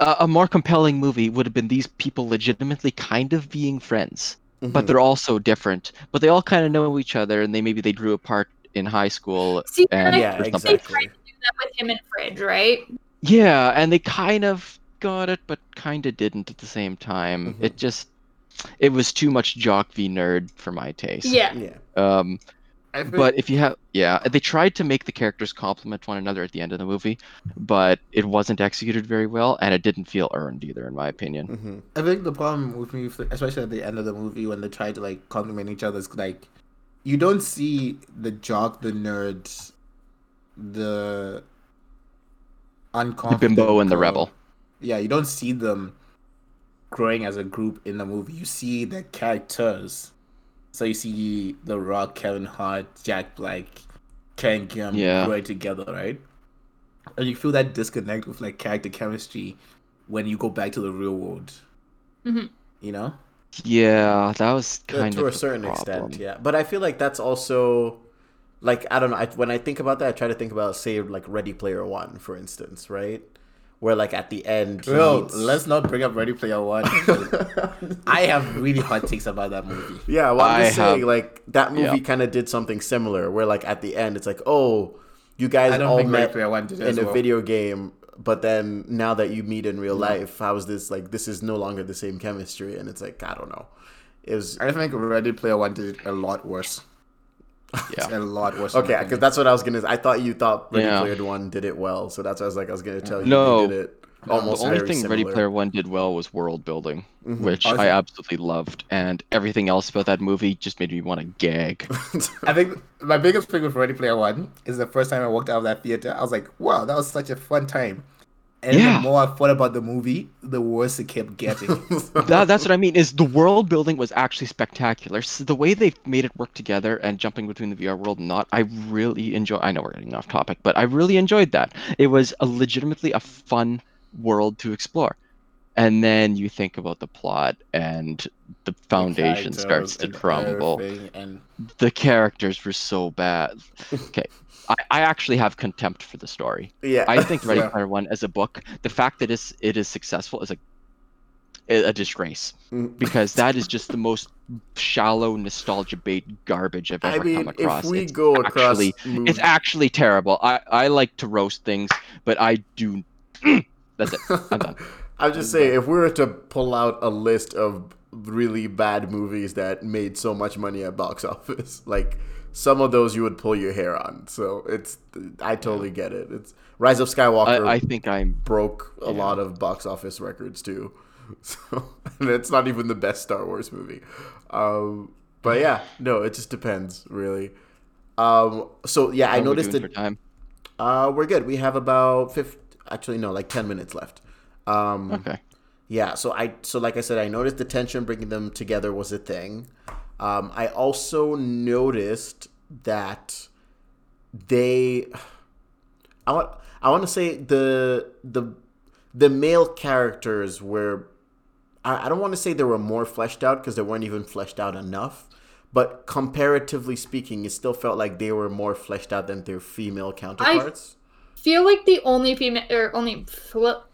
a, a more compelling movie would have been these people legitimately kind of being friends, Mm-hmm. but they're all so different. But they all kind of know each other, and they maybe they drew apart in high school. See, And yeah, or exactly. Tried to do that with him and Fridge, right? Yeah, and they kind of got it, but kind of didn't at the same time. Mhm. It just it was too much jock v nerd for my taste. Yeah. Yeah. Um, I feel- but if you have yeah they tried to make the characters complement one another at the end of the movie but it wasn't executed very well and it didn't feel earned either in my opinion hmm I think the problem with me, especially at the end of the movie, when they try to like compliment each other, is like you don't see the jock, the nerd, the the bimbo and the rebel Yeah, you don't see them growing as a group in the movie. You see the characters. So you see The Rock, Kevin Hart, Jack Black, Ken Gum Yeah. growing together, right? And you feel that disconnect with like character chemistry when you go back to the real world. Mhm. You know? yeah that was Uh, kind to of a certain problem. extent, yeah. But I feel like that's also like I don't know. I, when I think about that, I try to think about say like Ready Player One, for instance, right? Where like at the end, he Well, meets- let's not bring up Ready Player One. I have really hot takes about that movie. Yeah, well, I'm I just saying, have- like that movie yeah. kind of did something similar, where like at the end, it's like, oh, you guys all met One in a well. video game, but then now that you meet in real life, how is this like? This is no longer the same chemistry, and it's like I don't know. It was I think Ready Player One did it a lot worse. Yeah. a lot worse. okay because that's what I was gonna. I thought you thought Ready Yeah. Player One did it well, so that's why I was like I was gonna tell you No. they did it almost the only very thing similar. Ready Player One did well was world building, Mhm. which Awesome. I absolutely loved, and everything else about that movie just made me want to gag. I think my biggest thing with Ready Player One is the first time I walked out of that theater, I was like, wow, that was such a fun time. And Yeah. the more I thought about the movie, the worse it kept getting. that, that's what I mean. Is the world building was actually spectacular. So the way they made it work together and jumping between the VR world and not, I really enjoy. I know we're getting off topic, but I really enjoyed that. It was a legitimately a fun world to explore. And then you think about the plot, and the foundation The starts to crumble. And The characters were so bad. Okay, I, I actually have contempt for the story. yeah, I think Ready Yeah. Player One as a book, the fact that it's, it is successful is a a disgrace Mm. because that is just the most shallow nostalgia bait garbage I've I ever mean, come across. if we it's go across, actually, movies- it's actually terrible. I I like to roast things, but I do. That's it. I'm done. I'm just saying, if we were to pull out a list of really bad movies that made so much money at box office, like some of those you would pull your hair on. So it's, I totally get it. It's Rise of Skywalker I, I think I'm. broke a Yeah. lot of box office records too. So and it's not even the best Star Wars movie. Um, but yeah, no, it just depends really. Um, so yeah, I how we noticed that for time. uh, we're good. We have about 50, actually no, like 10 minutes left. Um, Okay. yeah, so I so like I said, I noticed the tension bringing them together was a thing. Um, I also noticed that they, I want I want to say the the the male characters were, I, I don't want to say they were more fleshed out because they weren't even fleshed out enough. But comparatively speaking, it still felt like they were more fleshed out than their female counterparts. I feel like the only female or only fl-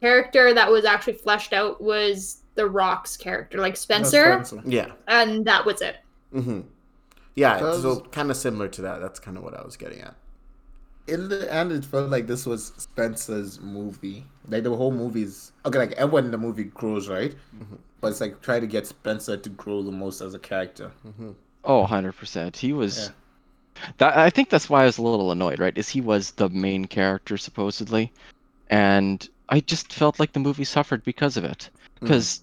character that was actually fleshed out was the Rock's character, like Spencer, yeah. and that was it. hmm Yeah, Because- so kind of similar to that. That's kind of what I was getting at. in the end, it felt like this was Spencer's movie. Like the whole movie's okay. Like everyone in the movie grows, right? Mm-hmm. But it's like try to get Spencer to grow the most as a character. Mm-hmm. Oh, 100%. He was. Yeah. That, I think that's why I was a little annoyed, right? Is he was the main character supposedly, and I just felt like the movie suffered because of it. Mm-hmm. Because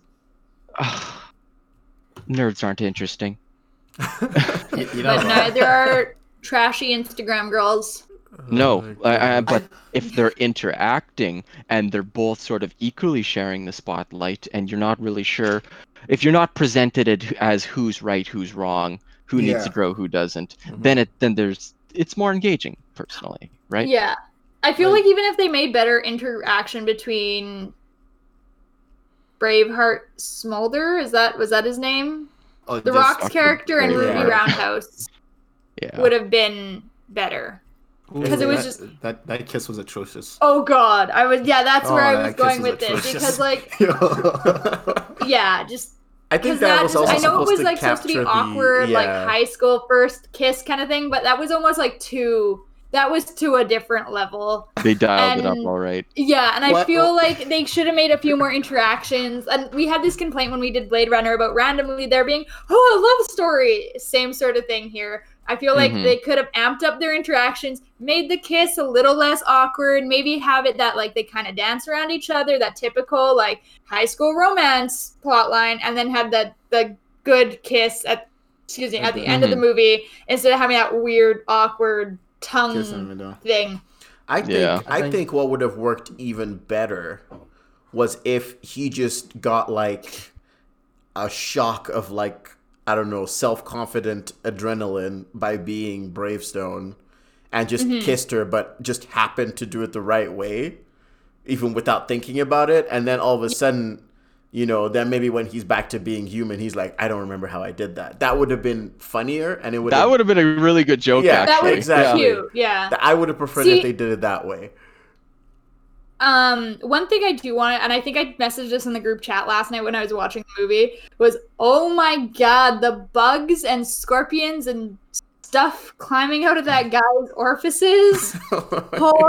nerds aren't interesting. You, you know, But neither are trashy Instagram girls. No, I, I, but if they're interacting and they're both sort of equally sharing the spotlight, and you're not really sure, if you're not presented it as who's right, who's wrong, who needs to grow, who doesn't, Mhm. then it then there's it's more engaging personally, right? Yeah. I feel Like- like even if they made better interaction between Braveheart Smolder, is that was that his name? oh, The Rock's character and Yeah. Ruby Roundhouse Yeah. would have been better. because it was that, just- that that kiss was atrocious. Oh god. I was yeah, that's where Oh, I was going was with this because like yeah, just I think that that was just, also I know it supposed was to like supposed to be capture the- awkward, like high school first kiss kind of thing, but that was almost like too that was to a different level. They dialed it up all right. Yeah, and I What- feel like they should have made a few more interactions. And we had this complaint when we did Blade Runner about randomly there being, oh, a love story. Same sort of thing here. I feel like Mhm. they could have amped up their interactions, made the kiss a little less awkward, maybe have it that like they kind of dance around each other, that typical like high school romance plotline, and then have that the good kiss at excuse me at the end of the movie instead of having that weird awkward tongue Kiss in the middle. thing. I think Yeah. I I think, think- what would have worked even better was if he just got like a shock of like I don't know self confident adrenaline by being Bravestone, and just Mhm. kissed her, but just happened to do it the right way, even without thinking about it, and then all of a sudden. You know, then maybe when he's back to being human, he's like, I don't remember how I did that. That would have been funnier, and it would That would have been a really good joke. Yeah, actually. That would exactly. cute. Yeah. I would have preferred See- if they did it that way. Um, one thing I do want to, and I think I messaged this in the group chat last night when I was watching the movie, was oh my god, the bugs and scorpions and stuff climbing out of that guy's orifices. oh,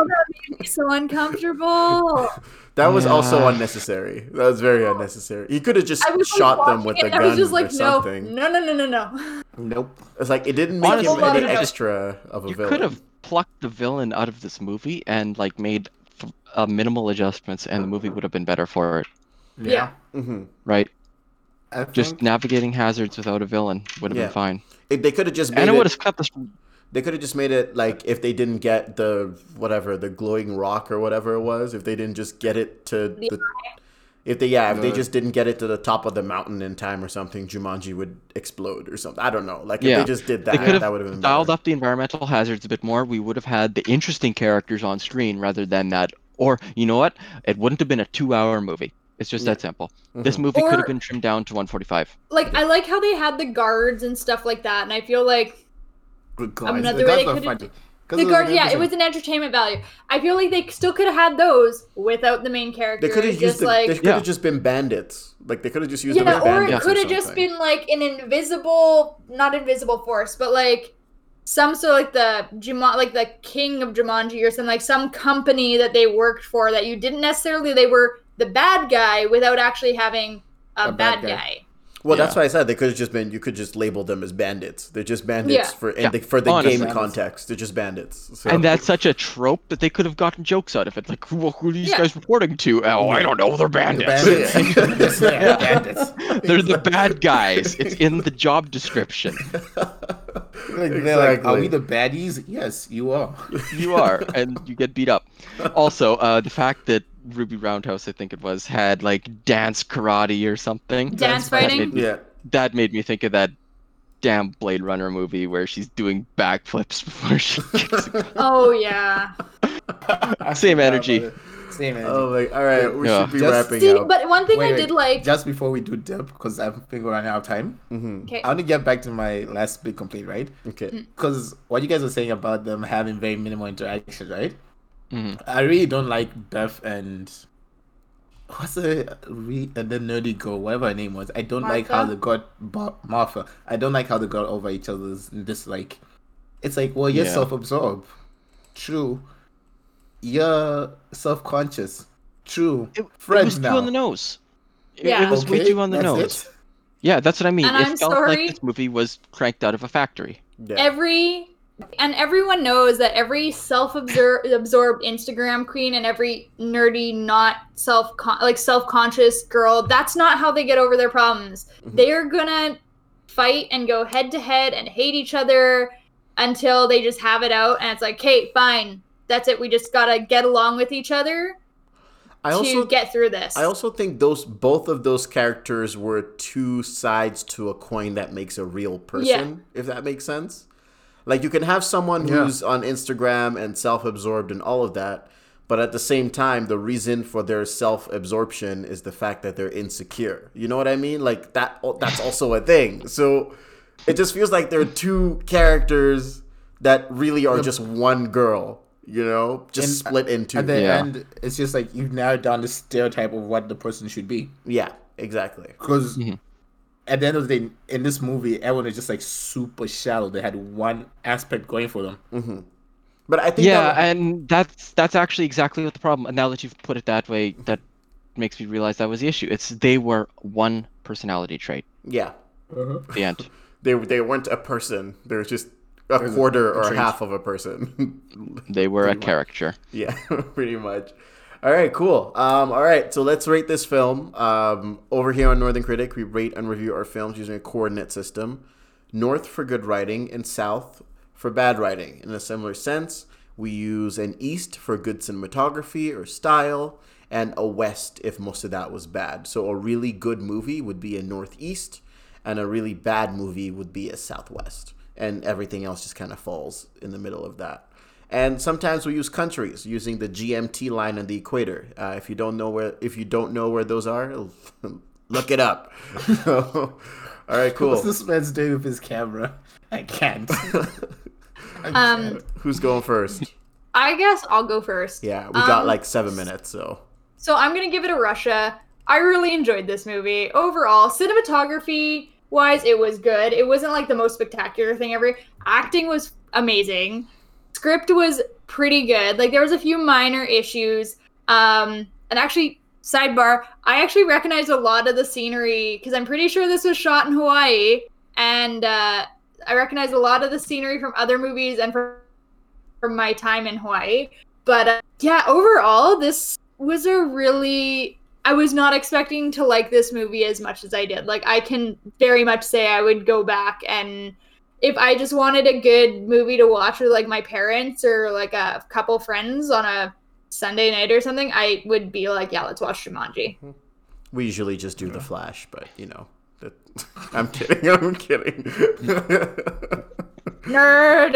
that made me so uncomfortable. That was also unnecessary. That was very unnecessary. He could have just I was like, shot them with a and I gun was just or like, no, something. no, no, no, no, no. Nope. It's like it didn't make Honestly, him any they- extra of a You villain. could have plucked the villain out of this movie and like made f- uh, minimal adjustments, and the movie would have been better for it. Yeah. hmm Right? I Just think- navigating hazards without a villain would have Yeah. been fine, It, they could have just made and it it. would have cut this. They could have just made it like if they didn't get the whatever the glowing rock or whatever it was. If they didn't just get it to The the, if they yeah if they just didn't get it to the top of the mountain in time or something, Jumanji would explode or something. I don't know. Like if Yeah. they just did that, that would have have been dialed better. up the environmental hazards a bit more. We would have had the interesting characters on screen rather than that. Or you know what? It wouldn't have been a two-hour movie. It's just that simple. This Mhm. movie could have been trimmed down to 145. Like, I like how they had the guards and stuff like that, and I feel like Good I mean, guys. the way That's they could've- the it was guards. an Yeah, it was an entertainment value. I feel like they still could have had those without the main character. They could have just used the, like they could Yeah. have just been bandits. Like they could have just used them yeah, as or it could have just been like an invisible, not invisible force, but like some sort of like the Juma, like the king of Jumanji or something, like some company that they worked for that you didn't necessarily they were the bad guy without actually having a, A bad, bad guy. guy. Well, that's Yeah. why I said they could have just been. You could just label them as bandits. They're just bandits Yeah. for in Yeah, the, for the honestly. game context. They're just bandits. So. And that's such a trope that they could have gotten jokes out of it. Like, who, who are these Yeah. guys reporting to? Oh, I don't know. They're bandits. Bandits. Yeah, bandits. They're the bad guys. It's in the job description. Like, they're like, are we the baddies? Yes, you are. You are, and you get beat up. Also, uh, the fact that Ruby Roundhouse, I think it was, had like dance karate or something. Dance that fighting? made me- yeah. that made me think of that damn Blade Runner movie where she's doing backflips before she kicks. a- Oh yeah. Same energy. Same energy. Oh my! All right, we Yeah. should be Just- wrapping See, up. but one thing Wait, I wait. did like. Just before we do dip, because I think we're running out of time. hmm Okay. I want to get back to my last big complaint, right? Okay. Because what you guys were saying about them having very minimal interaction, right? Mhm. I really don't like Beth and what's the re uh, the nerdy girl, whatever her name was. I don't like how Martha? they got Bo- Martha. I don't like how they got over each other's dislike. It's like, well, you're Yeah. self-absorbed. True. You're self-conscious. True. It, it was now. too on the nose. It, Yeah. it was way Okay, too on the that's nose. it? Yeah, that's what I mean. And it I'm felt sorry. like this movie was cranked out of a factory. Yeah. every and everyone knows that every self-absorbed Instagram queen and every nerdy not self like self-conscious girl that's not how they get over their problems. Mhm. They are going to fight and go head to head and hate each other until they just have it out and it's like, "Okay, fine. That's it. We just got to get along with each other I to also get through this." I also think those both of those characters were two sides to a coin that makes a real person, if that makes sense. Like you can have someone Yeah. who's on Instagram and self-absorbed and all of that, but at the same time the reason for their self-absorption is the fact that they're insecure. You know what I mean? Like that that's also a thing. So it just feels like there are two characters that really are just one girl, you know, just And split into. At the Yeah. end, it's just like you've narrowed down the stereotype of what the person should be. yeah, exactly. Because Mhm. At the end of the day, in this movie, everyone is just like super shallow. They had one aspect going for them. hmm But I think Yeah, that, and that's that's actually exactly what the problem. And now that you've put it that way, that makes me realize that was the issue. It's they were one personality trait. yeah, The end. they they weren't a person. They were just a There's quarter a or trait. half of a person. They were a Pretty much. caricature. yeah, pretty much. All right, cool. Um, all right, so let's rate this film. Um, over here on Northern Critic, we rate and review our films using a coordinate system. North for good writing and South for bad writing. In a similar sense, we use an East for good cinematography or style, and a West if most of that was bad. So a really good movie would be a Northeast, and a really bad movie would be a Southwest. And everything else just kind of falls in the middle of that. And sometimes we use countries using the GMT line and the equator. Uh, if you don't know where if you don't know where those are, Look it up. All right, cool. What's this man's doing with his camera? I can't. I Um, can't. Who's going first? I guess I'll go first. Yeah, we got Um, like seven minutes, so So I'm gonna give it a Russia. I really enjoyed this movie. Overall, cinematography wise, it was good. It wasn't like the most spectacular thing ever. Acting was amazing. Script was pretty good. Like there was a few minor issues. Um, and actually, sidebar, I actually recognized a lot of the scenery because I'm pretty sure this was shot in Hawaii, and uh, I recognize a lot of the scenery from other movies and from from my time in Hawaii. But uh, yeah, overall, this was a really. I was not expecting to like this movie as much as I did. Like, I can very much say I would go back and if I just wanted a good movie to watch with like my parents or like a couple friends on a Sunday night or something, I would be like, yeah, let's watch Jumanji. we usually just do the Flash. But you know, that, I'm kidding. I'm kidding. Nerd.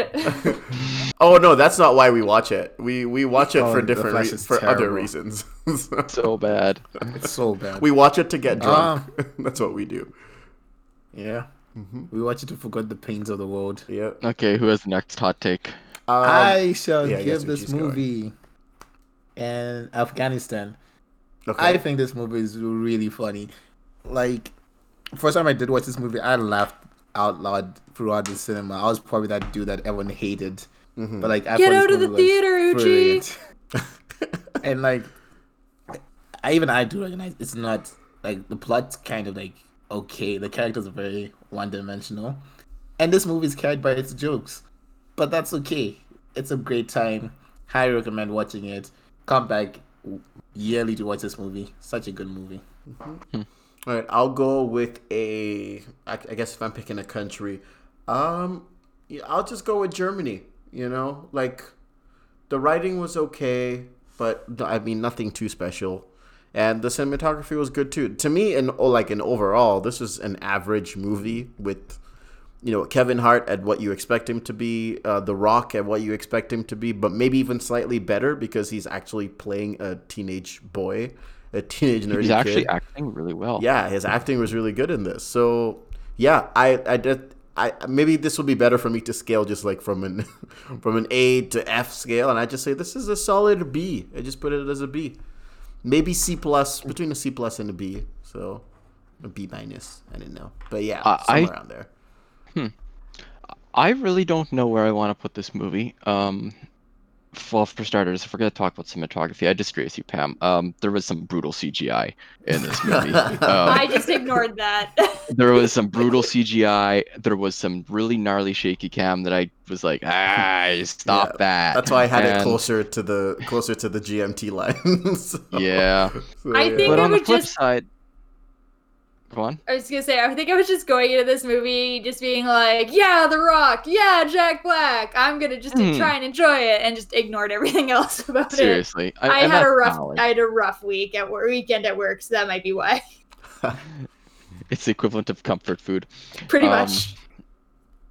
oh no, that's not why we watch it. We we watch it Oh, for different Flash re- is for other reasons. So bad. It's so bad. we watch it to get drunk. Ah. that's what we do. yeah. We want you to forget the pains of the world. Yeah. Okay, who has the next hot take? Um, I shall yeah, give we this just go. movie and Afghanistan. okay. I think this movie is really funny. Like, first time I did watch this movie, I laughed out loud throughout the cinema. I was probably that dude that everyone hated. Mhm. But like, I Get out of the theater, Uchi. and like, I even I do recognize it's not like the plot's kind of like okay. The characters are very one dimensional, and this movie is carried by its jokes, but that's okay. It's a great time. Highly recommend watching it. Come back yearly to watch this movie. Such a good movie. All right, I'll go with a. I, guess if I'm picking a country, um, I'll just go with Germany. You know, like the writing was okay, but I mean nothing too special, and the cinematography was good too. To me, and oh, like in overall, this is an average movie with, you know, Kevin Hart at what you expect him to be, uh, The Rock at what you expect him to be, but maybe even slightly better because he's actually playing a teenage boy, a teenage nerdy He's actually kid acting really well. yeah, his acting was really good in this. So yeah, I I did. I maybe this will be better for me to scale just like from an from an A to F scale, and I just say this is a solid B. I just put it as a B, maybe C plus between a C plus and a B. So a B minus. I didn't know, but yeah, Uh, I- somewhere around there. I really don't know where I want to put this movie. Um, well, for starters, if we're gonna talk about cinematography, I disagree with you, Pam. Um, there was some brutal CGI in this movie. Um, I just ignored that. there was some brutal CGI. There was some really gnarly shaky cam that I was like, ah, stop Yeah, that. That's why I had it closer to the closer to the GMT line. So- Yeah, so, I yeah. think but I on the flip just- side, go on. I was gonna say, I think I was just going into this movie just being like, yeah, The Rock, yeah, Jack Black. I'm gonna just Hmm. try and enjoy it and just ignored everything else about it. Seriously, I, and had a rough, valid. I had a rough week at work, weekend at work, so that might be why. It's the equivalent of comfort food. Pretty Um, much.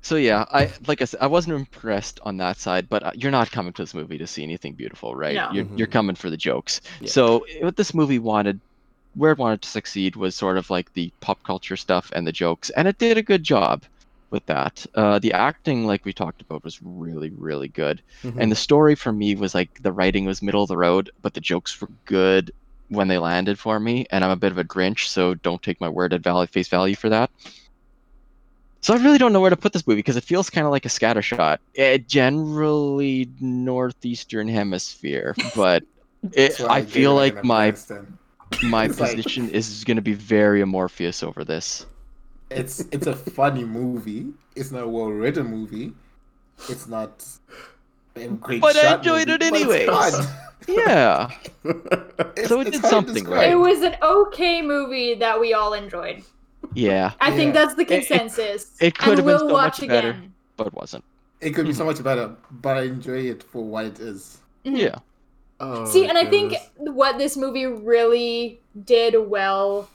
So yeah, I like I said, I wasn't impressed on that side, but uh, you're not coming to this movie to see anything beautiful, right? No. You're, you're Mhm. coming for the jokes. Yeah. So what this movie wanted, where it wanted to succeed, was sort of like the pop culture stuff and the jokes, and it did a good job with that. Uh, the acting, like we talked about, was really really good, Mhm. and the story for me was like the writing was middle of the road, but the jokes were good when they landed for me. And I'm a bit of a Grinch, so don't take my word at value face value for that. So I really don't know where to put this movie because it feels kind of like a scattershot. It generally northeastern hemisphere, but it, I feel like my my It's like- position is going to be very amorphous over this. it's it's a funny movie. It's not a well written movie. It's not a great But I enjoyed movie, it but it's anyways. Yeah, So it did something right. It was an okay movie that we all enjoyed. yeah, I think Yeah. that's the It- it- consensus. it could and have been we'll so watch much better. again. but it wasn't. It could be so much better, but I enjoy it for what it is. Mhm. Yeah, Oh, See, and I think what this movie really did well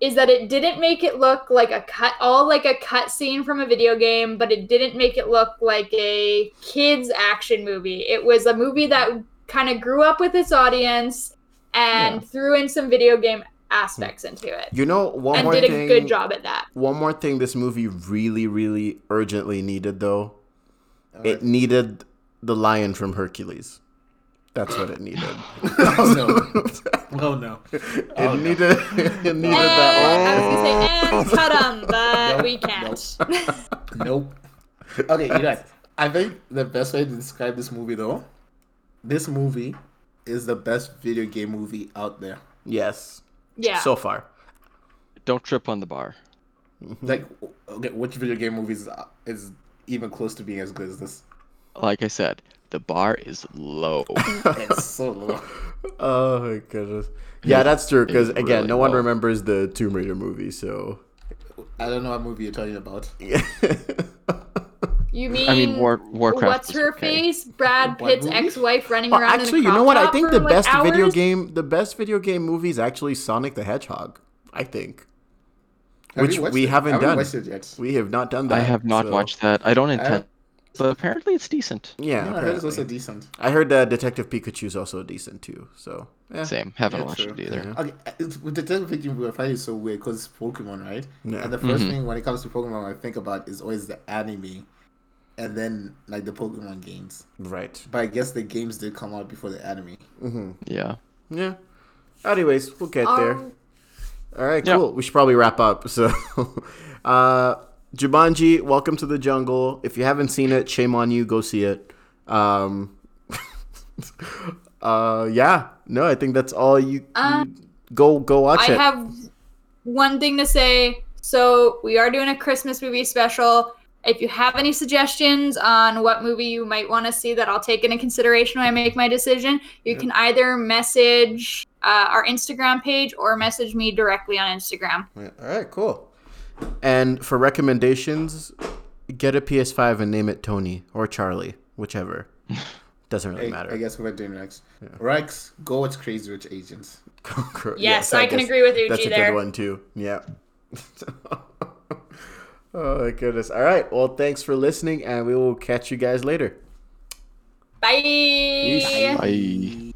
is that it didn't make it look like a cut, all like a cut scene from a video game, but it didn't make it look like a kids action movie. It was a movie that kind of grew up with its audience and Yeah. threw in some video game aspects into it. You know, one and more did a good job at that. One more thing this movie really, really urgently needed, though. It needed the lion from Hercules. That's what it needed. oh no. Oh no. It needed, it needed Eh, that. I was gonna say, and cut 'em, but Nope, we can't. Nope. Okay, you guys. I think the best way to describe this movie though, this movie is the best video game movie out there. Yes. yeah. So far. Don't trip on the bar. Like, okay, which video game movies is even close to being as good as this? Like I said, the bar is low. It's so low. Oh my goodness. Yeah, that's true. Because again, really no one low. remembers the Tomb Raider movie, so. I don't know what movie you're talking about. you mean, I mean, War Warcraft. what's her okay. face? Brad Pitt's movie? ex-wife running Well, around. actually, in a you know what? I think for, the like, best video hours? game, the best video game movie is actually Sonic the Hedgehog. I think, Have which we it? haven't I haven't done. watched it yet. We have not done that. I have not so- watched that. I don't intend. But apparently, it's decent. Yeah, Yeah, I it's also decent. I heard that Detective Pikachu is also decent too. So yeah. Same. Haven't Yeah, watched true. it either. Yeah. Okay, with the Detective Pikachu, I find it so weird because it's Pokemon, right? Yeah. And the 1st Mhm. thing when it comes to Pokemon, I think about is always the anime, and then like the Pokemon games. Right. But I guess the games did come out before the anime. Mm-hmm. Yeah. Yeah. Anyways, we'll get there. Um, All right, Yeah. cool. We should probably wrap up. So, uh, Jumanji, Welcome to the Jungle. If you haven't seen it, shame on you. Go see it. Um, uh, yeah. No, I think that's all you. Uh, you- go go watch I it. have one thing to say. So we are doing a Christmas movie special. If you have any suggestions on what movie you might want to see that I'll take into consideration when I make my decision, you can either message uh, our Instagram page or message me directly on Instagram. All right, cool. And for recommendations, get a PS5 and name it Tony or Charlie, whichever. Doesn't really I, matter. I guess we're doing Rex. Rex, go watch Crazy Rich Asians. Yes, I can agree with Uchi That's a there. good one too. Yeah. oh my goodness. All right. Well, thanks for listening, and we will catch you guys later. Bye. Bye.